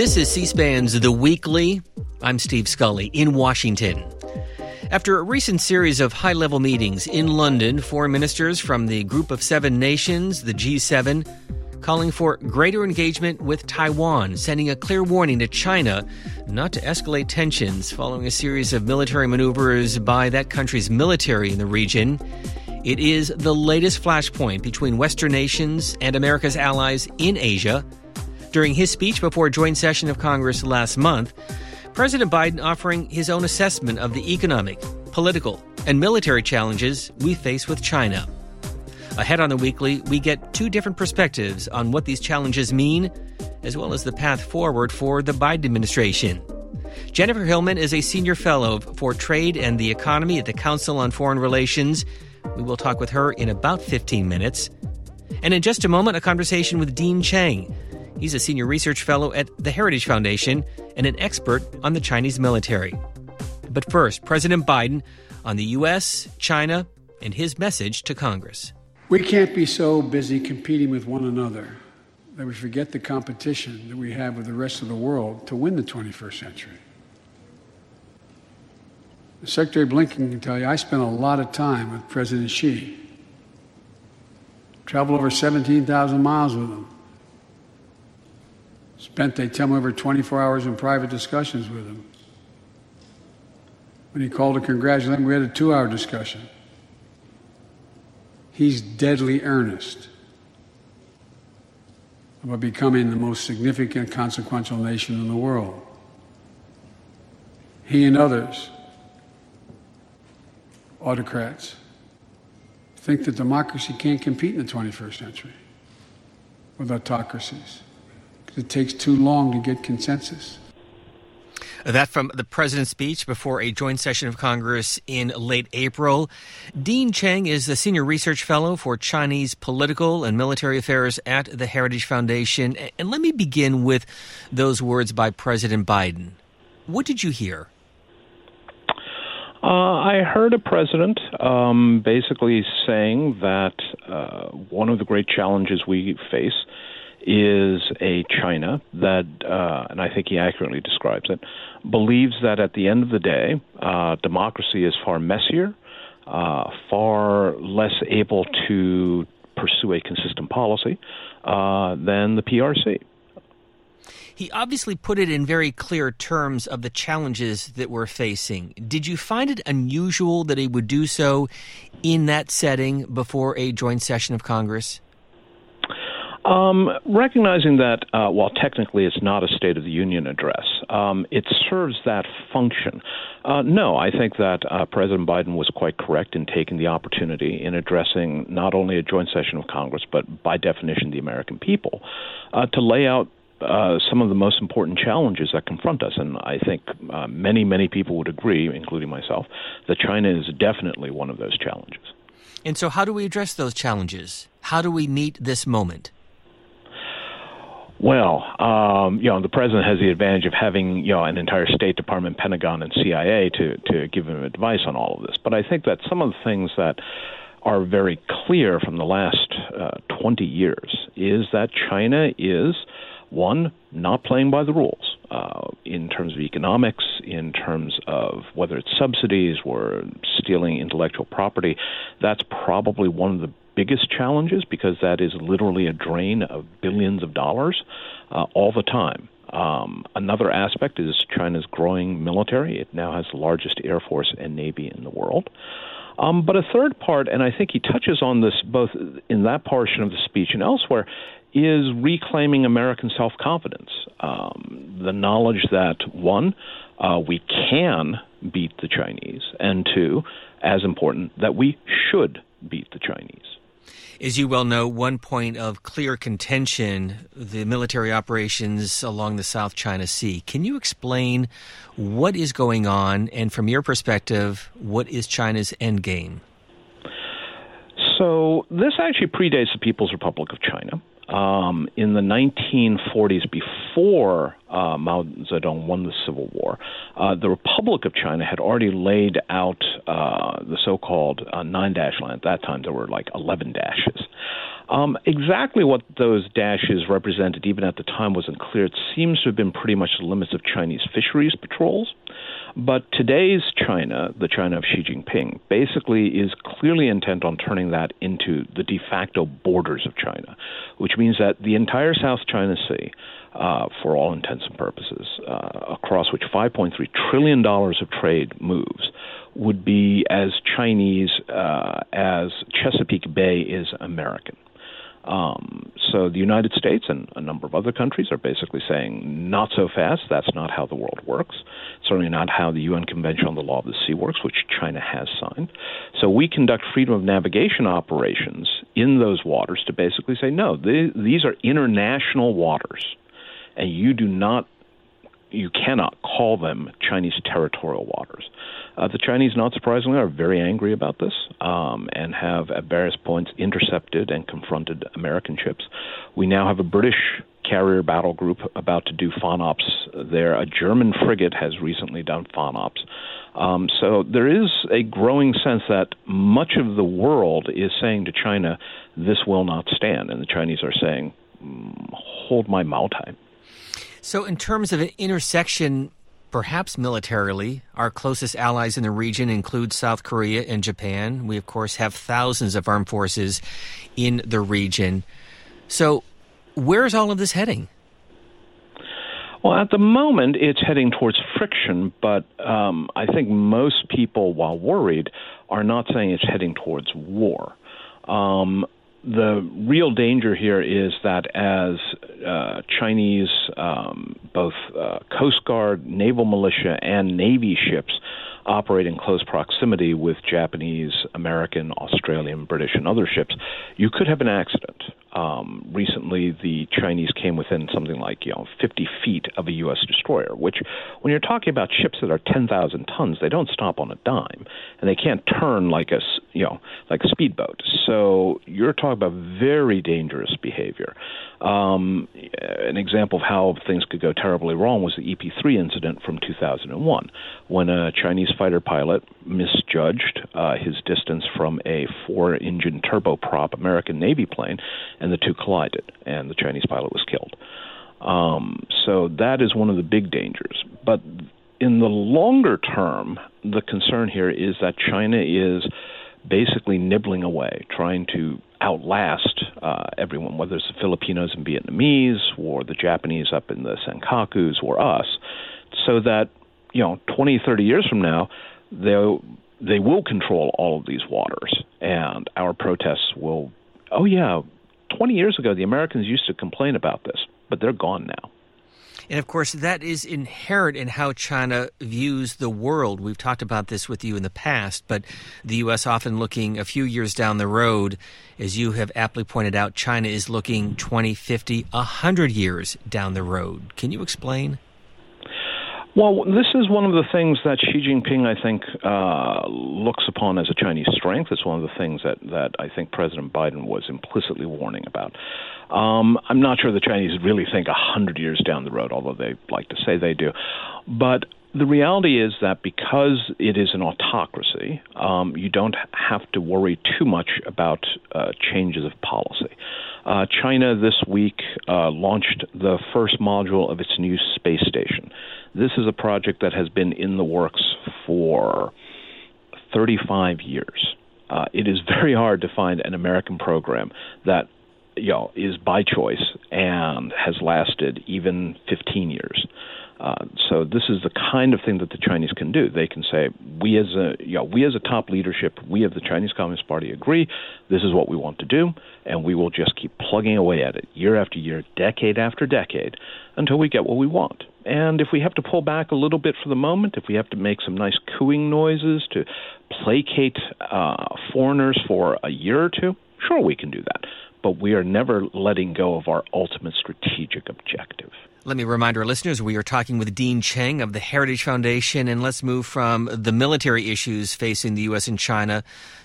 This is C SPAN's The Weekly. I'm Steve Scully in Washington. After a recent series of high level meetings in London, foreign ministers from the Group of Seven Nations, the G7, calling for greater engagement with Taiwan, sending a clear warning to China not to escalate tensions following a series of military maneuvers by that country's military in the region. It is the latest flashpoint between Western nations and America's allies in Asia. During his speech before a joint session of Congress last month, President Biden offering his own assessment of the economic, political, and military challenges we face with China. Ahead on the weekly, we get two different perspectives on what these challenges mean, as well as the path forward for the Biden administration. Jennifer Hillman is a senior fellow for trade and the economy at the Council on Foreign Relations. We will talk with her in about 15 minutes. And in just a moment, a conversation with Dean Cheng. He's a senior research fellow at the Heritage Foundation and an expert on the Chinese military. But first, President Biden on the U.S., China, and his message to Congress. We can't be so busy competing with one another that we forget the competition that we have with the rest of the world to win the 21st century. Secretary Blinken can tell you I spent a lot of time with President Xi. Traveled over 17,000 miles with him. Spent, they tell me, over 24 hours in private discussions with him. When he called to congratulate him, we had a two hour discussion. He's deadly earnest about becoming the most significant, consequential nation in the world. He and others autocrats think that democracy can't compete in the 21st century with autocracies because it takes too long to get consensus. That from the president's speech before a joint session of Congress in late April. Dean Cheng is the senior research fellow for Chinese political and military affairs at the Heritage Foundation. And let me begin with those words by President Biden. What did you hear? Uh, I heard a president um, basically saying that uh, one of the great challenges we face is a China that, uh, and I think he accurately describes it, believes that at the end of the day, uh, democracy is far messier, uh, far less able to pursue a consistent policy uh, than the PRC. He obviously put it in very clear terms of the challenges that we're facing. Did you find it unusual that he would do so in that setting before a joint session of Congress? Um, recognizing that uh, while technically it's not a State of the Union address, um, it serves that function. Uh, no, I think that uh, President Biden was quite correct in taking the opportunity in addressing not only a joint session of Congress, but by definition the American people, uh, to lay out uh, some of the most important challenges that confront us. And I think uh, many, many people would agree, including myself, that China is definitely one of those challenges. And so, how do we address those challenges? How do we meet this moment? Well, um, you know, the president has the advantage of having you know an entire State Department, Pentagon, and CIA to to give him advice on all of this. But I think that some of the things that are very clear from the last uh, 20 years is that China is one not playing by the rules uh, in terms of economics, in terms of whether it's subsidies or stealing intellectual property. That's probably one of the biggest challenges because that is literally a drain of billions of dollars uh, all the time. Um, another aspect is China's growing military. It now has the largest air force and navy in the world. Um, but a third part, and I think he touches on this both in that portion of the speech and elsewhere, is reclaiming American self confidence. Um, the knowledge that, one, uh, we can beat the Chinese, and two, as important, that we should beat the Chinese. As you well know, one point of clear contention, the military operations along the South China Sea. Can you explain what is going on, and from your perspective, what is China's end game? So, this actually predates the People's Republic of China. Um, in the 1940s, before uh, Mao Zedong won the Civil War, uh, the Republic of China had already laid out uh, the so called uh, nine dash line. At that time, there were like 11 dashes. Um, exactly what those dashes represented, even at the time, wasn't clear. It seems to have been pretty much the limits of Chinese fisheries patrols. But today's China, the China of Xi Jinping, basically is clearly intent on turning that into the de facto borders of China, which means that the entire South China Sea, uh, for all intents and purposes, uh, across which $5.3 trillion of trade moves, would be as Chinese uh, as Chesapeake Bay is American. Um, so the United States and a number of other countries are basically saying, not so fast. That's not how the world works. Certainly not how the UN Convention on the Law of the Sea works, which China has signed. So we conduct freedom of navigation operations in those waters to basically say, no, they, these are international waters, and you do not you cannot call them Chinese territorial waters. Uh, the Chinese, not surprisingly, are very angry about this um, and have at various points intercepted and confronted American ships. We now have a British carrier battle group about to do FONOPs there. A German frigate has recently done FONOPs. Um, so there is a growing sense that much of the world is saying to China, this will not stand. And the Chinese are saying, mm, hold my Moutai. So, in terms of an intersection, perhaps militarily, our closest allies in the region include South Korea and Japan. We, of course, have thousands of armed forces in the region. So, where is all of this heading? Well, at the moment, it's heading towards friction, but um, I think most people, while worried, are not saying it's heading towards war. Um, the real danger here is that as uh, Chinese, um, both uh, Coast Guard, naval militia, and Navy ships operate in close proximity with Japanese, American, Australian, British, and other ships, you could have an accident. Um, recently, the Chinese came within something like you know 50 feet of a U.S. destroyer. Which, when you're talking about ships that are 10,000 tons, they don't stop on a dime, and they can't turn like a you know like a speedboat. So you're talking about very dangerous behavior. Um, an example of how things could go terribly wrong was the EP3 incident from 2001, when a Chinese fighter pilot misjudged uh, his distance from a four-engine turboprop American Navy plane and the two collided, and the Chinese pilot was killed. Um, so that is one of the big dangers. But in the longer term, the concern here is that China is basically nibbling away, trying to outlast uh, everyone, whether it's the Filipinos and Vietnamese, or the Japanese up in the Senkakus, or us, so that you know, 20, 30 years from now, they they will control all of these waters, and our protests will. Oh yeah, 20 years ago, the Americans used to complain about this, but they're gone now. And of course, that is inherent in how China views the world. We've talked about this with you in the past, but the U.S. often looking a few years down the road. As you have aptly pointed out, China is looking 20, 50, 100 years down the road. Can you explain? Well, this is one of the things that Xi Jinping, I think, uh, looks upon as a Chinese strength. It's one of the things that, that I think President Biden was implicitly warning about. Um, I'm not sure the Chinese really think a hundred years down the road, although they like to say they do. But the reality is that because it is an autocracy, um, you don't have to worry too much about uh, changes of policy. Uh, China this week uh, launched the first module of its new space station. This is a project that has been in the works for 35 years. Uh, it is very hard to find an American program that you know is by choice and has lasted even 15 years. Uh, so this is the kind of thing that the Chinese can do. They can say, we as a you know, we as a top leadership, we of the Chinese Communist Party agree, this is what we want to do, and we will just keep plugging away at it year after year, decade after decade, until we get what we want. And if we have to pull back a little bit for the moment, if we have to make some nice cooing noises to placate uh, foreigners for a year or two, sure we can do that. But we are never letting go of our ultimate strategic objective. Let me remind our listeners we are talking with Dean Cheng of the Heritage Foundation, and let's move from the military issues facing the U.S. and China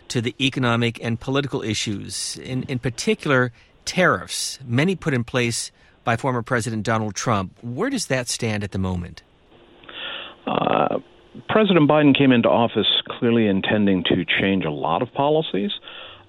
to the economic and political issues, in, in particular, tariffs, many put in place by former President Donald Trump. Where does that stand at the moment? Uh, President Biden came into office clearly intending to change a lot of policies.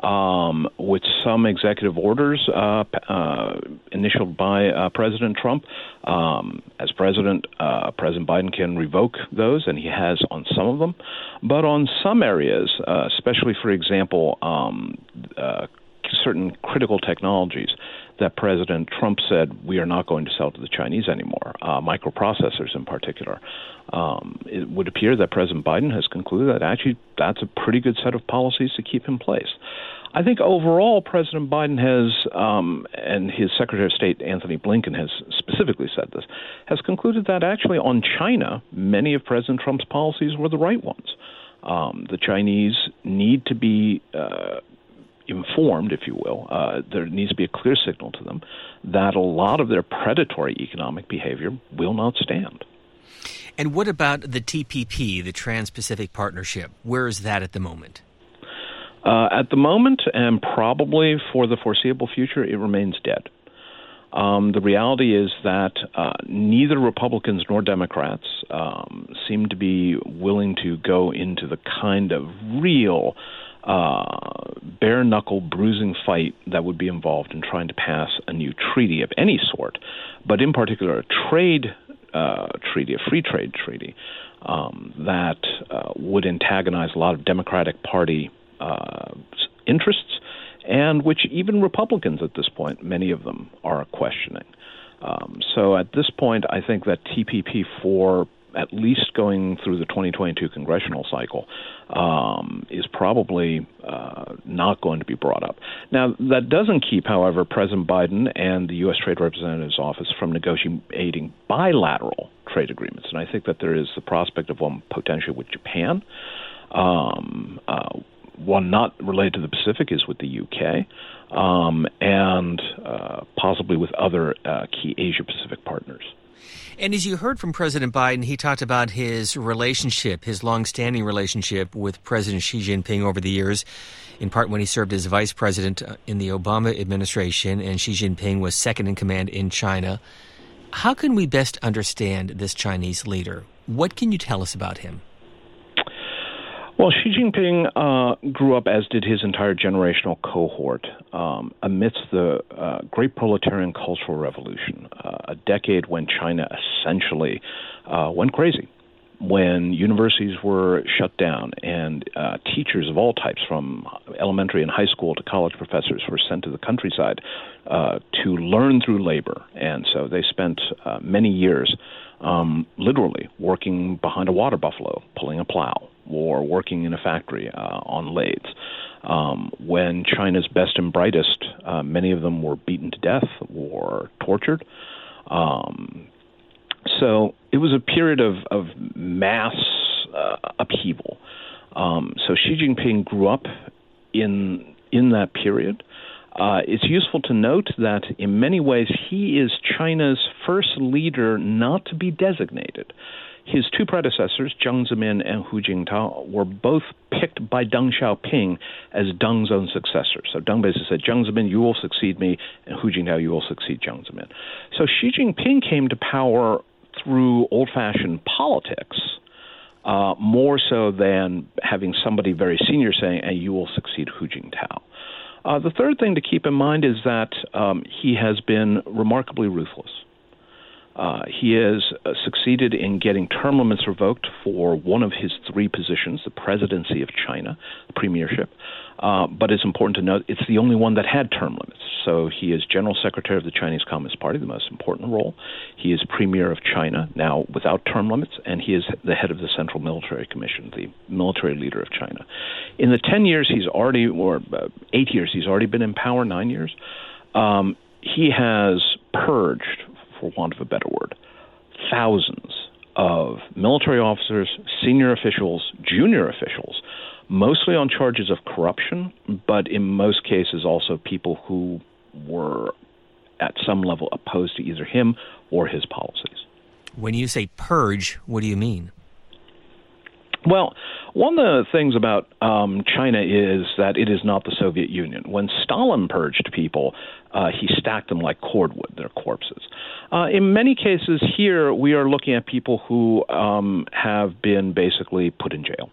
um, with some executive orders uh, uh, initialed by uh, President Trump. Um, as president, uh, President Biden can revoke those, and he has on some of them. But on some areas, uh, especially, for example, um, uh, certain critical technologies that President Trump said we are not going to sell to the Chinese anymore, uh, microprocessors in particular. Um, it would appear that President Biden has concluded that actually that's a pretty good set of policies to keep in place. I think overall, President Biden has, um, and his Secretary of State Antony Blinken has specifically said this, has concluded that actually on China, many of President Trump's policies were the right ones. Um, the Chinese need to be uh, informed, if you will, uh, there needs to be a clear signal to them that a lot of their predatory economic behavior will not stand. And what about the TPP, the Trans Pacific Partnership? Where is that at the moment? Uh, at the moment, and probably for the foreseeable future, it remains dead. Um, the reality is that uh, neither Republicans nor Democrats um, seem to be willing to go into the kind of real uh, bare knuckle bruising fight that would be involved in trying to pass a new treaty of any sort, but in particular a trade uh, treaty, a free trade treaty, um, that uh, would antagonize a lot of Democratic Party uh, interests, and which even Republicans at this point, many of them, are questioning. Um, so at this point, I think that TPP 4 at least going through the 2022 congressional cycle, um, is probably uh, not going to be brought up. Now, that doesn't keep, however, President Biden and the U.S. Trade Representative's office from negotiating bilateral trade agreements. And I think that there is the prospect of one potentially with Japan. Um, uh, one not related to the Pacific is with the UK, um, and uh, possibly with other uh, key Asia Pacific partners. And as you heard from President Biden, he talked about his relationship, his long-standing relationship with President Xi Jinping over the years, in part when he served as vice president uh, in the Obama administration and Xi Jinping was second in command in China. How can we best understand this Chinese leader? What can you tell us about him? Well, Xi Jinping uh, grew up, as did his entire generational cohort, um, amidst the uh, great proletarian cultural revolution, uh, a decade when China essentially uh, went crazy, when universities were shut down and uh, teachers of all types, from elementary and high school to college professors, were sent to the countryside uh, to learn through labor. And so they spent many years um, literally working behind a water buffalo, pulling a plow or working in a factory uh, on lathes. Um, when China's best and brightest, uh, many of them were beaten to death or tortured. Um, so it was a period of, of mass uh, upheaval. Um, so Xi Jinping grew up in in that period. Uh, it's useful to note that in many ways he is China's first leader not to be designated. His two predecessors, Jiang Zemin and Hu Jintao, were both picked by Deng Xiaoping as Deng's own successors. So Deng basically said, Jiang Zemin, you will succeed me, and Hu Jintao, you will succeed Jiang Zemin. So Xi Jinping came to power through old-fashioned politics. Uh, more so than having somebody very senior saying, and you will succeed Hu Jintao. Uh, the third thing to keep in mind is that um, he has been remarkably ruthless. Uh, he has uh, succeeded in getting term limits revoked for one of his three positions, the presidency of China, the premiership. Uh, but it's important to note it's the only one that had term limits. So he is general secretary of the Chinese Communist Party, the most important role. He is premier of China, now without term limits, and he is the head of the Central Military Commission, the military leader of China. In the 10 years he's already, or uh, eight years, he's already been in power, nine years, um, he has purged for want of a better word, thousands of military officers, senior officials, junior officials, mostly on charges of corruption, but in most cases also people who were at some level opposed to either him or his policies. When you say purge, what do you mean? Well, one of the things about um, China is that it is not the Soviet Union. When Stalin purged people, uh, he stacked them like cordwood, their corpses. Uh, in many cases, here we are looking at people who um, have been basically put in jail.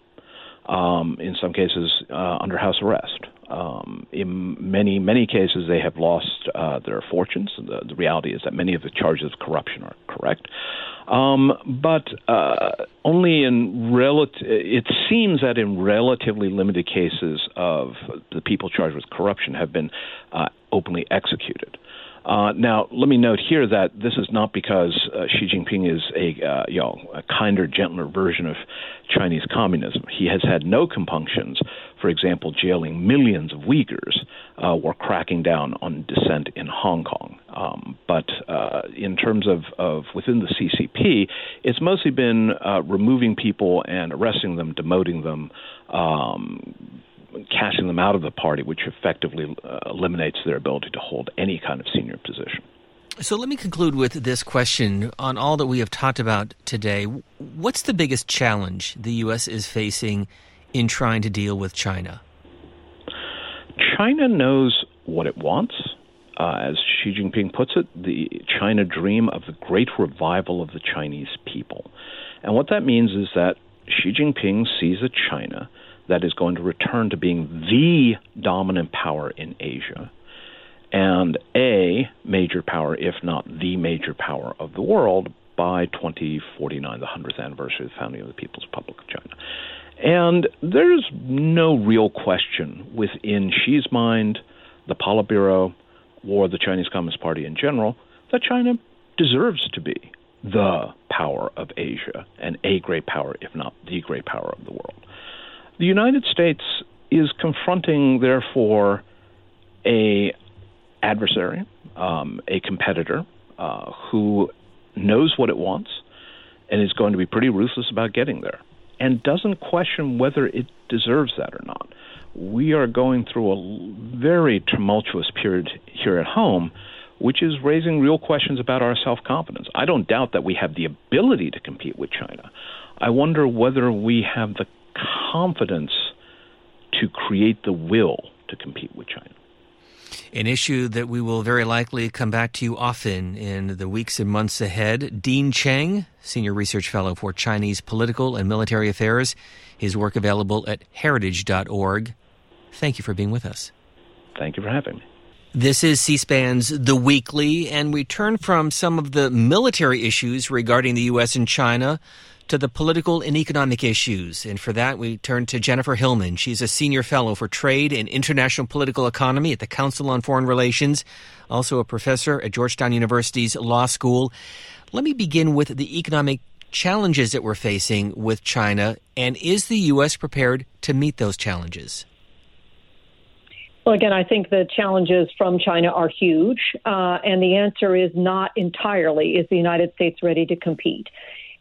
Um, in some cases, uh, under house arrest. Um, in many many cases, they have lost uh, their fortunes. The, the, reality is that many of the charges of corruption are correct, um, but uh, only in relative. It seems that in relatively limited cases of the people charged with corruption have been uh, openly executed. Uh, now, let me note here that this is not because uh, Xi Jinping is a uh, you know a kinder, gentler version of Chinese communism. He has had no compunctions, for example, jailing millions of Uyghurs uh, or cracking down on dissent in Hong Kong. Um, but uh, in terms of, of within the CCP, it's mostly been uh, removing people and arresting them, demoting them. Um, casting them out of the party, which effectively uh, eliminates their ability to hold any kind of senior position. So let me conclude with this question on all that we have talked about today. What's the biggest challenge the U.S. is facing in trying to deal with China? China knows what it wants. Uh, as Xi Jinping puts it, the China dream of the great revival of the Chinese people. And what that means is that Xi Jinping sees a China that is going to return to being the dominant power in Asia and a major power, if not the major power of the world, by 2049, the 100th anniversary of the founding of the People's Republic of China. And there's no real question within Xi's mind, the Politburo, or the Chinese Communist Party in general, that China deserves to be the power of Asia and a great power, if not the great power of the world. The United States is confronting, therefore, a adversary, um, a competitor uh, who knows what it wants and is going to be pretty ruthless about getting there, and doesn't question whether it deserves that or not. We are going through a very tumultuous period here at home, which is raising real questions about our self confidence. I don't doubt that we have the ability to compete with China. I wonder whether we have the confidence to create the will to compete with China. An issue that we will very likely come back to you often in the weeks and months ahead. Dean Cheng, Senior Research Fellow for Chinese Political and Military Affairs. His work available at heritage.org. Thank you for being with us. Thank you for having me. This is C SPAN's The Weekly, and we turn from some of the military issues regarding the U.S. and China to the political and economic issues. And for that, we turn to Jennifer Hillman. She's a senior fellow for trade and international political economy at the Council on Foreign Relations, also a professor at Georgetown University's Law School. Let me begin with the economic challenges that we're facing with China. And is the U.S. prepared to meet those challenges? Well, again, I think the challenges from China are huge, uh, and the answer is not entirely is the United States ready to compete.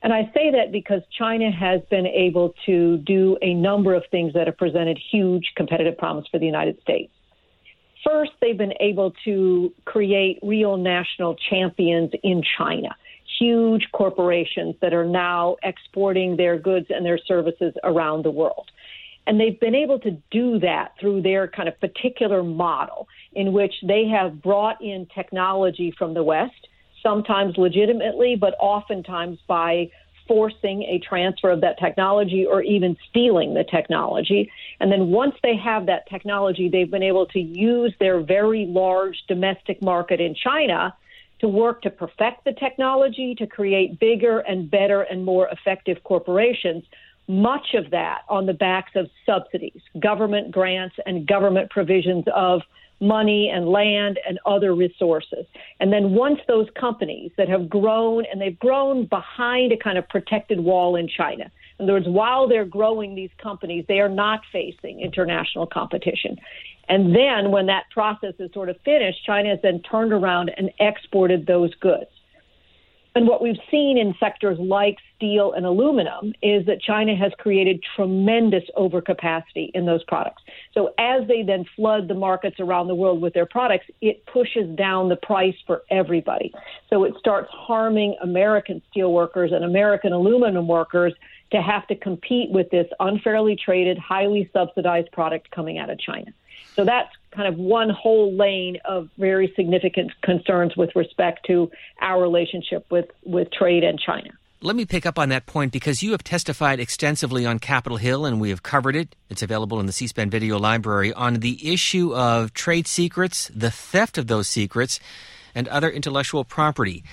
And I say that because China has been able to do a number of things that have presented huge competitive problems for the United States. First, they've been able to create real national champions in China, huge corporations that are now exporting their goods and their services around the world. And they've been able to do that through their kind of particular model in which they have brought in technology from the West sometimes legitimately, but oftentimes by forcing a transfer of that technology or even stealing the technology. And then once they have that technology, they've been able to use their very large domestic market in China to work to perfect the technology, to create bigger and better and more effective corporations. Much of that on the backs of subsidies, government grants, and government provisions of money and land and other resources. And then once those companies that have grown and they've grown behind a kind of protected wall in China, in other words, while they're growing these companies, they are not facing international competition. And then when that process is sort of finished, China has then turned around and exported those goods. And what we've seen in sectors like steel and aluminum is that China has created tremendous overcapacity in those products. So as they then flood the markets around the world with their products, it pushes down the price for everybody. So it starts harming American steel workers and American aluminum workers to have to compete with this unfairly traded, highly subsidized product coming out of China. So that's kind of one whole lane of very significant concerns with respect to our relationship with, with trade and China. let me pick up on that point because you have testified extensively on Capitol Hill and we have covered it. It's available in the C SPAN video library on the issue of trade secrets, the theft of those secrets, and other intellectual property.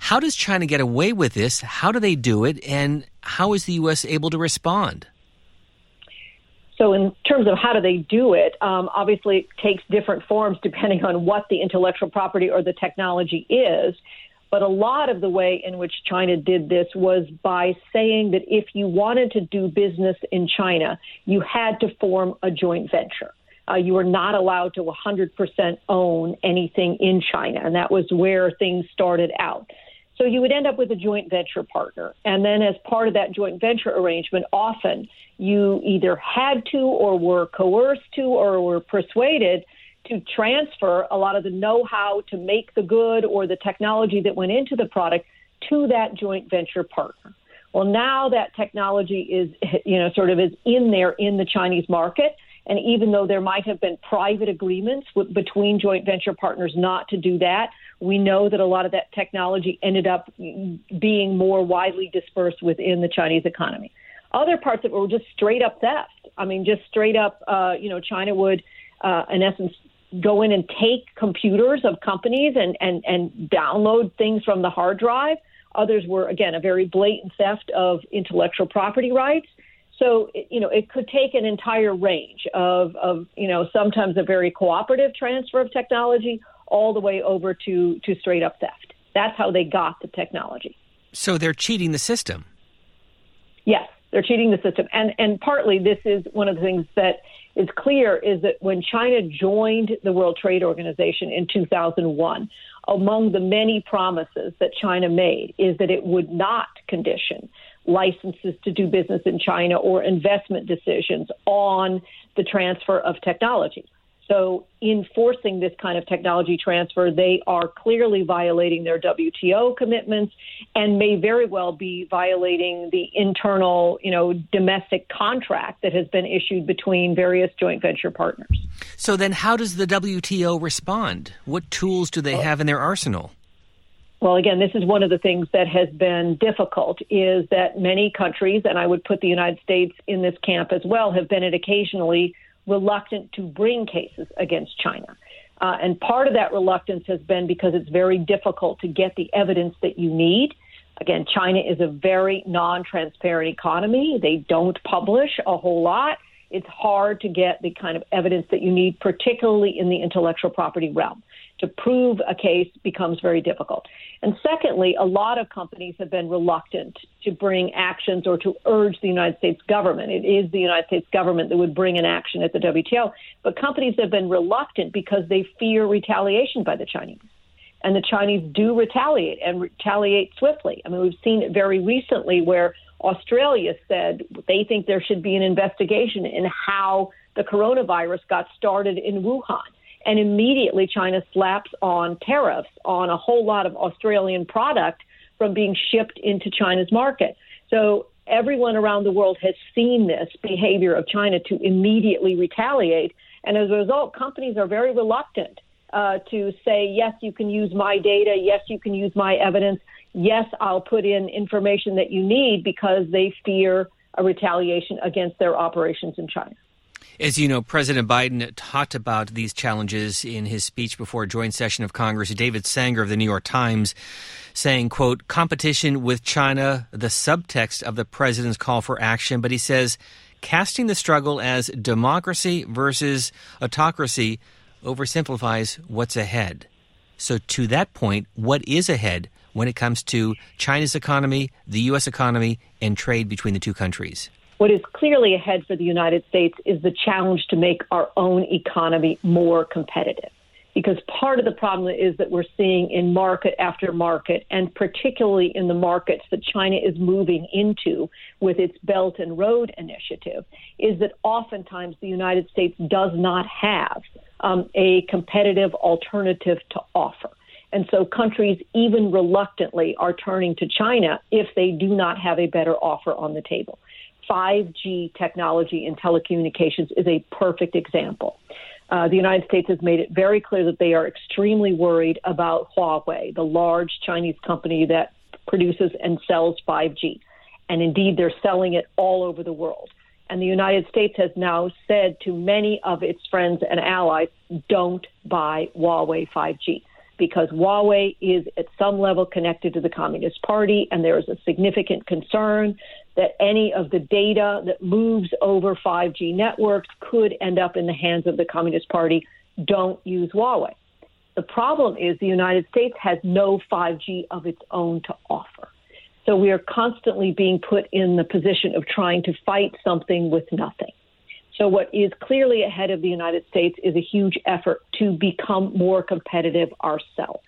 How does China get away with this? How do they do it? And how is the U.S. able to respond? So, in terms of how do they do it, um, obviously it takes different forms depending on what the intellectual property or the technology is. But a lot of the way in which China did this was by saying that if you wanted to do business in China, you had to form a joint venture. Uh, you were not allowed to 100% own anything in China, and that was where things started out. So you would end up with a joint venture partner. And then, as part of that joint venture arrangement, often you either had to or were coerced to or were persuaded to transfer a lot of the know how to make the good or the technology that went into the product to that joint venture partner. Well, now that technology is, you know, sort of is in there in the Chinese market. And even though there might have been private agreements between joint venture partners not to do that, we know that a lot of that technology ended up being more widely dispersed within the Chinese economy. Other parts of it were just straight up theft. I mean, just straight up, uh, you know, China would, uh, in essence, go in and take computers of companies and, and, and download things from the hard drive. Others were, again, a very blatant theft of intellectual property rights. So, you know, it could take an entire range of, of, you know, sometimes a very cooperative transfer of technology all the way over to, to straight up theft. That's how they got the technology. So they're cheating the system. Yes, they're cheating the system. And, and partly this is one of the things that is clear is that when China joined the World Trade Organization in 2001, among the many promises that China made is that it would not condition licenses to do business in China or investment decisions on the transfer of technology. So, enforcing this kind of technology transfer, they are clearly violating their WTO commitments and may very well be violating the internal, you know, domestic contract that has been issued between various joint venture partners. So, then how does the WTO respond? What tools do they have in their arsenal? Well, again, this is one of the things that has been difficult is that many countries, and I would put the United States in this camp as well, have been at occasionally reluctant to bring cases against China. Uh, and part of that reluctance has been because it's very difficult to get the evidence that you need. Again, China is a very non transparent economy. They don't publish a whole lot. It's hard to get the kind of evidence that you need, particularly in the intellectual property realm to prove a case becomes very difficult. And secondly, a lot of companies have been reluctant to bring actions or to urge the United States government. It is the United States government that would bring an action at the WTO, but companies have been reluctant because they fear retaliation by the Chinese. And the Chinese do retaliate and retaliate swiftly. I mean, we've seen it very recently where Australia said they think there should be an investigation in how the coronavirus got started in Wuhan and immediately China slaps on tariffs on a whole lot of Australian product from being shipped into China's market. So everyone around the world has seen this behavior of China to immediately retaliate. And as a result, companies are very reluctant uh, to say, yes, you can use my data. Yes, you can use my evidence. Yes, I'll put in information that you need because they fear a retaliation against their operations in China. As you know, President Biden talked about these challenges in his speech before a joint session of Congress. David Sanger of the New York Times saying, quote, competition with China, the subtext of the president's call for action. But he says, casting the struggle as democracy versus autocracy oversimplifies what's ahead. So, to that point, what is ahead when it comes to China's economy, the U.S. economy, and trade between the two countries? What is clearly ahead for the United States is the challenge to make our own economy more competitive. Because part of the problem is that we're seeing in market after market, and particularly in the markets that China is moving into with its Belt and Road Initiative, is that oftentimes the United States does not have um, a competitive alternative to offer. And so countries, even reluctantly, are turning to China if they do not have a better offer on the table. 5G technology in telecommunications is a perfect example. Uh, the United States has made it very clear that they are extremely worried about Huawei, the large Chinese company that produces and sells 5G. And indeed, they're selling it all over the world. And the United States has now said to many of its friends and allies, don't buy Huawei 5G because Huawei is at some level connected to the Communist Party, and there is a significant concern that any of the data that moves over 5G networks could end up in the hands of the Communist Party. Don't use Huawei. The problem is the United States has no 5G of its own to offer. So we are constantly being put in the position of trying to fight something with nothing. So what is clearly ahead of the United States is a huge effort to become more competitive ourselves.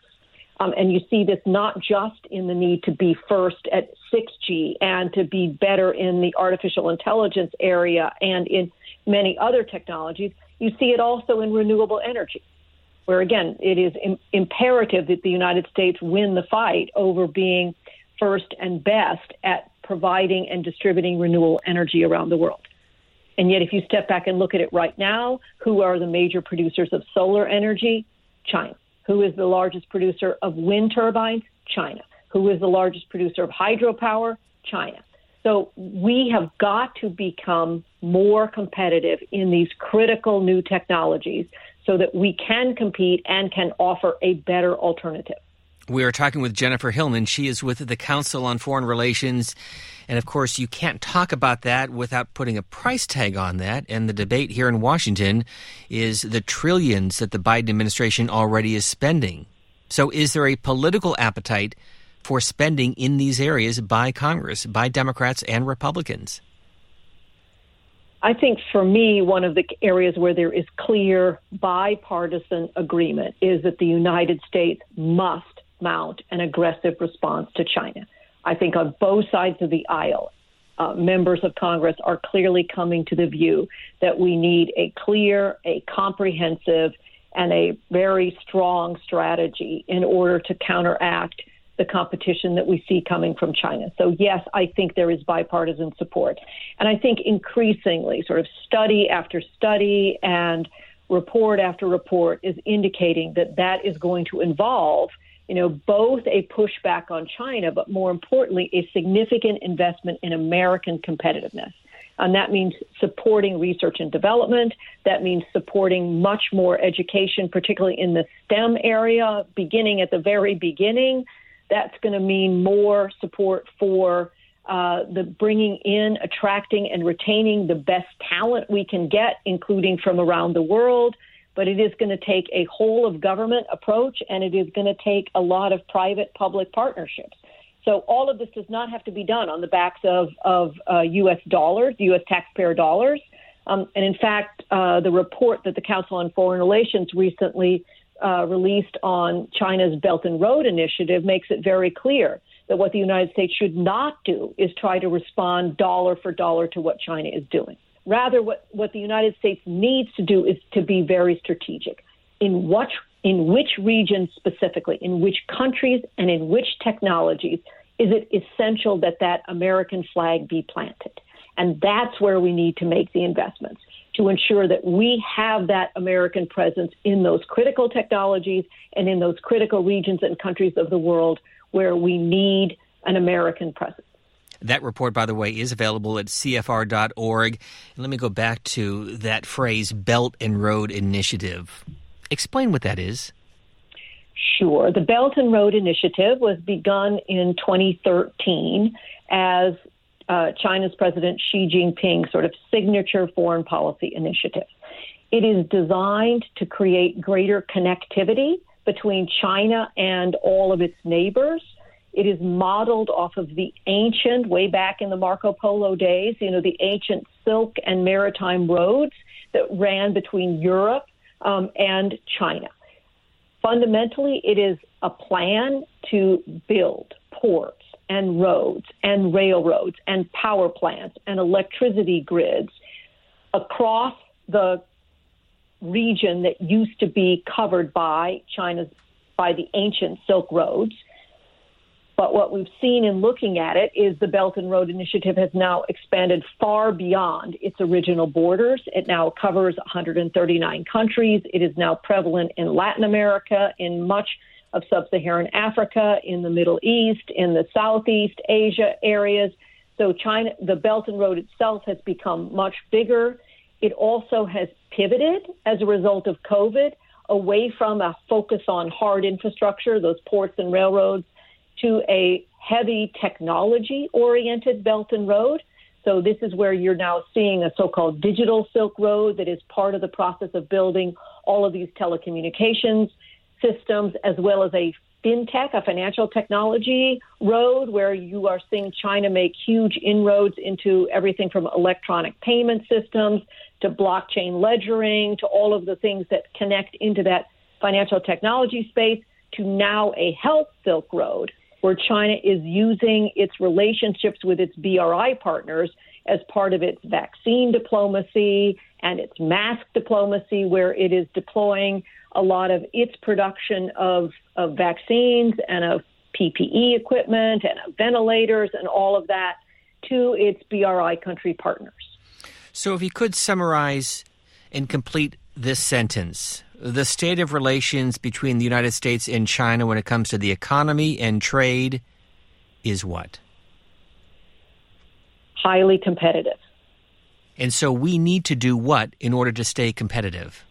Um, and you see this not just in the need to be first at 6G and to be better in the artificial intelligence area and in many other technologies. You see it also in renewable energy where again, it is Im- imperative that the United States win the fight over being first and best at providing and distributing renewable energy around the world. And yet, if you step back and look at it right now, who are the major producers of solar energy? China. Who is the largest producer of wind turbines? China. Who is the largest producer of hydropower? China. So we have got to become more competitive in these critical new technologies so that we can compete and can offer a better alternative. We are talking with Jennifer Hillman. She is with the Council on Foreign Relations. And of course, you can't talk about that without putting a price tag on that. And the debate here in Washington is the trillions that the Biden administration already is spending. So, is there a political appetite for spending in these areas by Congress, by Democrats and Republicans? I think for me, one of the areas where there is clear bipartisan agreement is that the United States must mount an aggressive response to China. I think on both sides of the aisle, uh, members of Congress are clearly coming to the view that we need a clear, a comprehensive, and a very strong strategy in order to counteract the competition that we see coming from China. So, yes, I think there is bipartisan support. And I think increasingly, sort of study after study and report after report is indicating that that is going to involve, you know, both a pushback on China, but more importantly, a significant investment in American competitiveness. And that means supporting research and development. That means supporting much more education, particularly in the STEM area, beginning at the very beginning that's going to mean more support for uh, the bringing in, attracting, and retaining the best talent we can get, including from around the world. But it is going to take a whole of government approach, and it is going to take a lot of private public partnerships. So all of this does not have to be done on the backs of, of uh, U.S. dollars, U.S. taxpayer dollars. Um, and in fact, uh, the report that the Council on Foreign Relations recently uh, released on China's Belt and Road Initiative makes it very clear that what the United States should not do is try to respond dollar for dollar to what China is doing. Rather, what, what the United States needs to do is to be very strategic. In what in which regions specifically, in which countries, and in which technologies is it essential that that American flag be planted? And that's where we need to make the investments to ensure that we have that American presence in those critical technologies and in those critical regions and countries of the world where we need an American presence. That report, by the way, is available at CFR.org. And let me go back to that phrase, Belt and Road Initiative. Explain what that is. Sure. The Belt and Road Initiative was begun in 2013 as uh, China's President Xi Jinping sort of signature foreign policy initiative. It is designed to create greater connectivity between China and all of its neighbors. It is modeled off of the ancient, way back in the Marco Polo days, you know, the ancient silk and maritime roads that ran between Europe um, and China. Fundamentally, it is a plan to build ports and roads and railroads and power plants and electricity grids across the region that used to be covered by China's by the ancient Silk Roads. But what we've seen in looking at it is the Belt and Road Initiative has now expanded far beyond its original borders. It now covers 139 countries. It is now prevalent in Latin America, in much of sub Saharan Africa, in the Middle East, in the Southeast Asia areas. So, China, the Belt and Road itself has become much bigger. It also has pivoted as a result of COVID away from a focus on hard infrastructure, those ports and railroads, to a heavy technology oriented Belt and Road. So, this is where you're now seeing a so called digital Silk Road that is part of the process of building all of these telecommunications systems, as well as a fintech, a financial technology road, where you are seeing China make huge inroads into everything from electronic payment systems to blockchain ledgering to all of the things that connect into that financial technology space to now a health Silk Road where China is using its relationships with its BRI partners as part of its vaccine diplomacy and its mask diplomacy, where it is deploying a lot of its production of, of vaccines and of PPE equipment and of ventilators and all of that to its BRI country partners. So, if you could summarize and complete this sentence, the state of relations between the United States and China when it comes to the economy and trade is what? Highly competitive. And so we need to do what in order to stay competitive?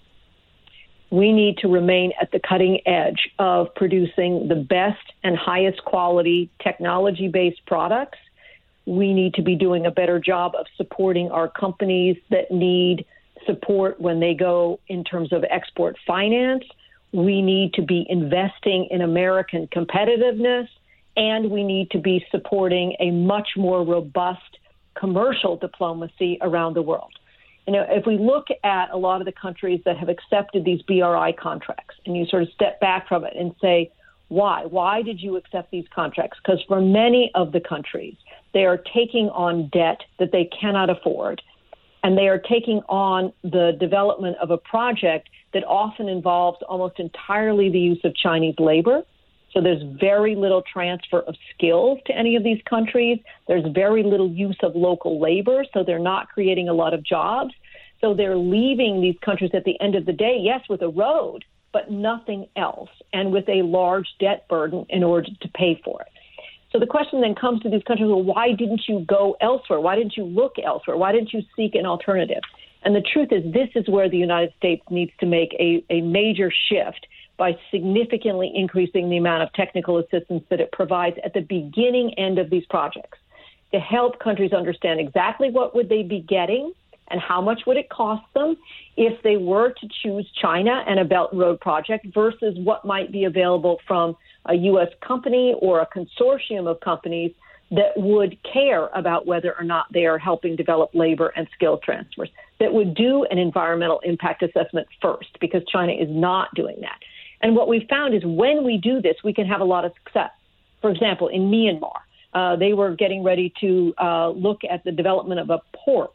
We need to remain at the cutting edge of producing the best and highest quality technology based products. We need to be doing a better job of supporting our companies that need support when they go in terms of export finance. We need to be investing in American competitiveness, and we need to be supporting a much more robust commercial diplomacy around the world. You know, if we look at a lot of the countries that have accepted these BRI contracts, and you sort of step back from it and say, why? Why did you accept these contracts? Because for many of the countries, they are taking on debt that they cannot afford and they are taking on the development of a project that often involves almost entirely the use of Chinese labor. So there's very little transfer of skills to any of these countries. There's very little use of local labor, so they're not creating a lot of jobs. So they're leaving these countries at the end of the day, yes, with a road, but nothing else, and with a large debt burden in order to pay for it. So the question then comes to these countries well, why didn't you go elsewhere? Why didn't you look elsewhere? Why didn't you seek an alternative? And the truth is, this is where the United States needs to make a, a major shift by significantly increasing the amount of technical assistance that it provides at the beginning end of these projects to help countries understand exactly what would they be getting and how much would it cost them if they were to choose China and a Belt and Road project versus what might be available from a U.S. company or a consortium of companies that would care about whether or not they are helping develop labor and skill transfers, that would do an environmental impact assessment first, because China is not doing that. And what we've found is when we do this, we can have a lot of success. For example, in Myanmar, uh, they were getting ready to uh, look at the development of a port.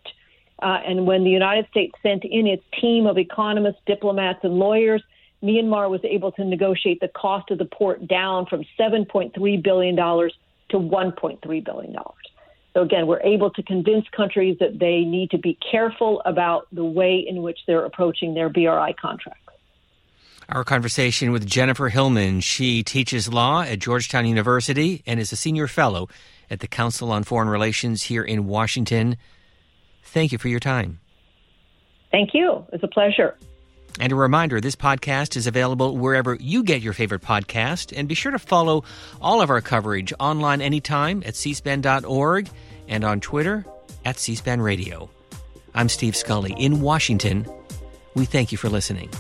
Uh, and when the United States sent in its team of economists, diplomats, and lawyers, Myanmar was able to negotiate the cost of the port down from $7.3 billion to $1.3 billion. So, again, we're able to convince countries that they need to be careful about the way in which they're approaching their BRI contracts. Our conversation with Jennifer Hillman. She teaches law at Georgetown University and is a senior fellow at the Council on Foreign Relations here in Washington. Thank you for your time. Thank you. It's a pleasure. And a reminder this podcast is available wherever you get your favorite podcast. And be sure to follow all of our coverage online anytime at cspan.org and on Twitter at cspan radio. I'm Steve Scully in Washington. We thank you for listening.